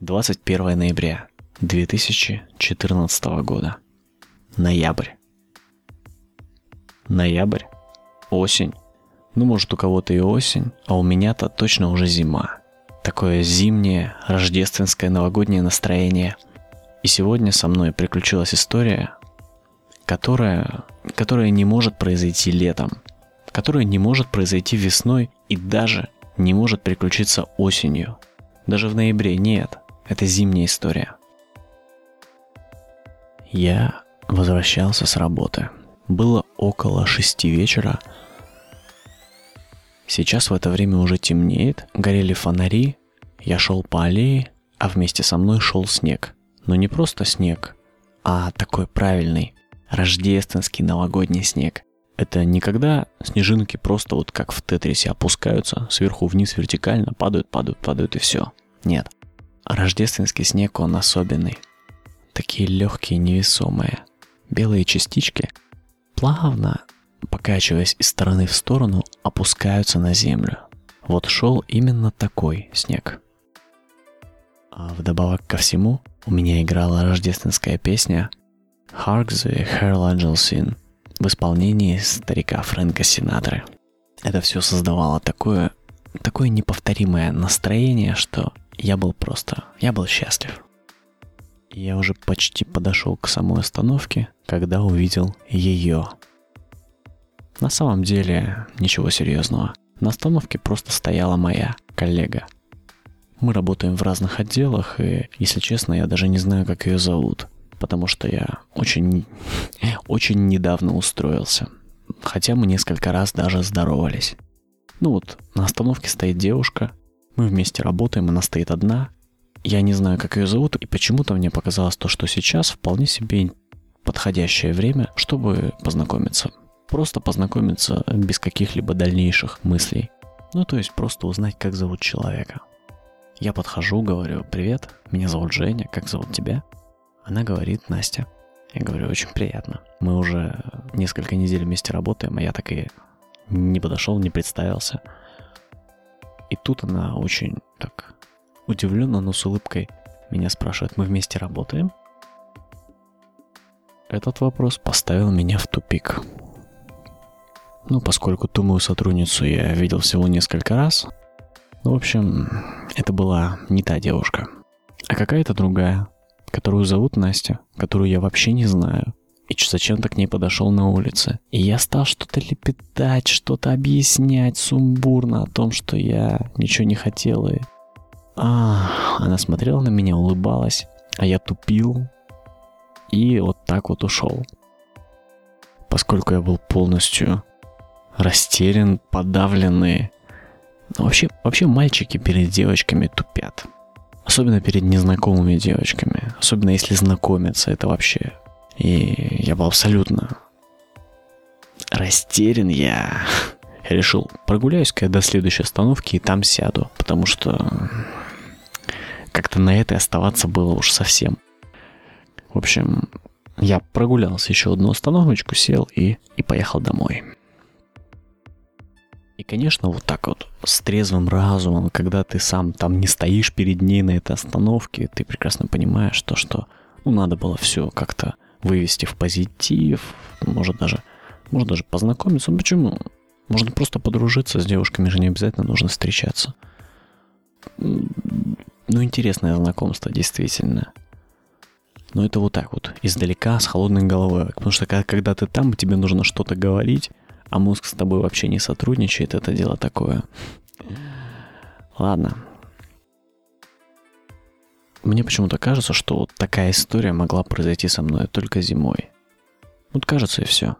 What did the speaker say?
21 ноября 2014 года. Ноябрь. Ноябрь? Осень? Ну, может, у кого-то и осень, а у меня-то точно уже зима. Такое зимнее, рождественское, новогоднее настроение. И сегодня со мной приключилась история, которая, которая не может произойти летом, которая не может произойти весной и даже не может приключиться осенью. Даже в ноябре нет. Это зимняя история. Я возвращался с работы. Было около шести вечера. Сейчас в это время уже темнеет, горели фонари, я шел по аллее, а вместе со мной шел снег. Но не просто снег, а такой правильный, рождественский новогодний снег. Это не когда снежинки просто вот как в Тетрисе опускаются, сверху вниз вертикально, падают, падают, падают и все. Нет. Рождественский снег, он особенный. Такие легкие, невесомые. Белые частички плавно, покачиваясь из стороны в сторону, опускаются на землю. Вот шел именно такой снег. А вдобавок ко всему, у меня играла рождественская песня Hark the Herald Angels Sing в исполнении старика Фрэнка Синатры. Это все создавало такое, такое неповторимое настроение, что я был просто, я был счастлив. Я уже почти подошел к самой остановке, когда увидел ее. На самом деле, ничего серьезного. На остановке просто стояла моя коллега. Мы работаем в разных отделах, и, если честно, я даже не знаю, как ее зовут потому что я очень, очень недавно устроился. Хотя мы несколько раз даже здоровались. Ну вот, на остановке стоит девушка, мы вместе работаем, она стоит одна. Я не знаю, как ее зовут, и почему-то мне показалось то, что сейчас вполне себе подходящее время, чтобы познакомиться. Просто познакомиться без каких-либо дальнейших мыслей. Ну, то есть просто узнать, как зовут человека. Я подхожу, говорю, привет, меня зовут Женя, как зовут тебя? Она говорит, Настя. Я говорю, очень приятно. Мы уже несколько недель вместе работаем, а я так и не подошел, не представился. И тут она очень так удивленно, но с улыбкой меня спрашивает, мы вместе работаем? Этот вопрос поставил меня в тупик. Ну, поскольку ту мою сотрудницу я видел всего несколько раз, ну, в общем, это была не та девушка, а какая-то другая, которую зовут Настя, которую я вообще не знаю, и зачем-то к ней подошел на улице. И я стал что-то лепетать, что-то объяснять сумбурно о том, что я ничего не хотел. И... А, она смотрела на меня, улыбалась, а я тупил и вот так вот ушел. Поскольку я был полностью растерян, подавленный. Ну, вообще, вообще мальчики перед девочками тупят. Особенно перед незнакомыми девочками. Особенно если знакомиться, это вообще. И я был абсолютно растерян. Я решил, прогуляюсь-ка до следующей остановки и там сяду. Потому что как-то на этой оставаться было уж совсем. В общем, я прогулялся еще одну остановочку, сел и, и поехал домой. И, конечно, вот так вот, с трезвым разумом, когда ты сам там не стоишь перед ней на этой остановке, ты прекрасно понимаешь то, что ну, надо было все как-то вывести в позитив, может даже, может даже познакомиться. Ну почему? Можно просто подружиться с девушками, же не обязательно нужно встречаться. Ну, интересное знакомство, действительно. Но это вот так вот, издалека, с холодной головой. Потому что когда ты там, тебе нужно что-то говорить, а мозг с тобой вообще не сотрудничает, это дело такое. Ладно. Мне почему-то кажется, что вот такая история могла произойти со мной только зимой. Вот кажется и все.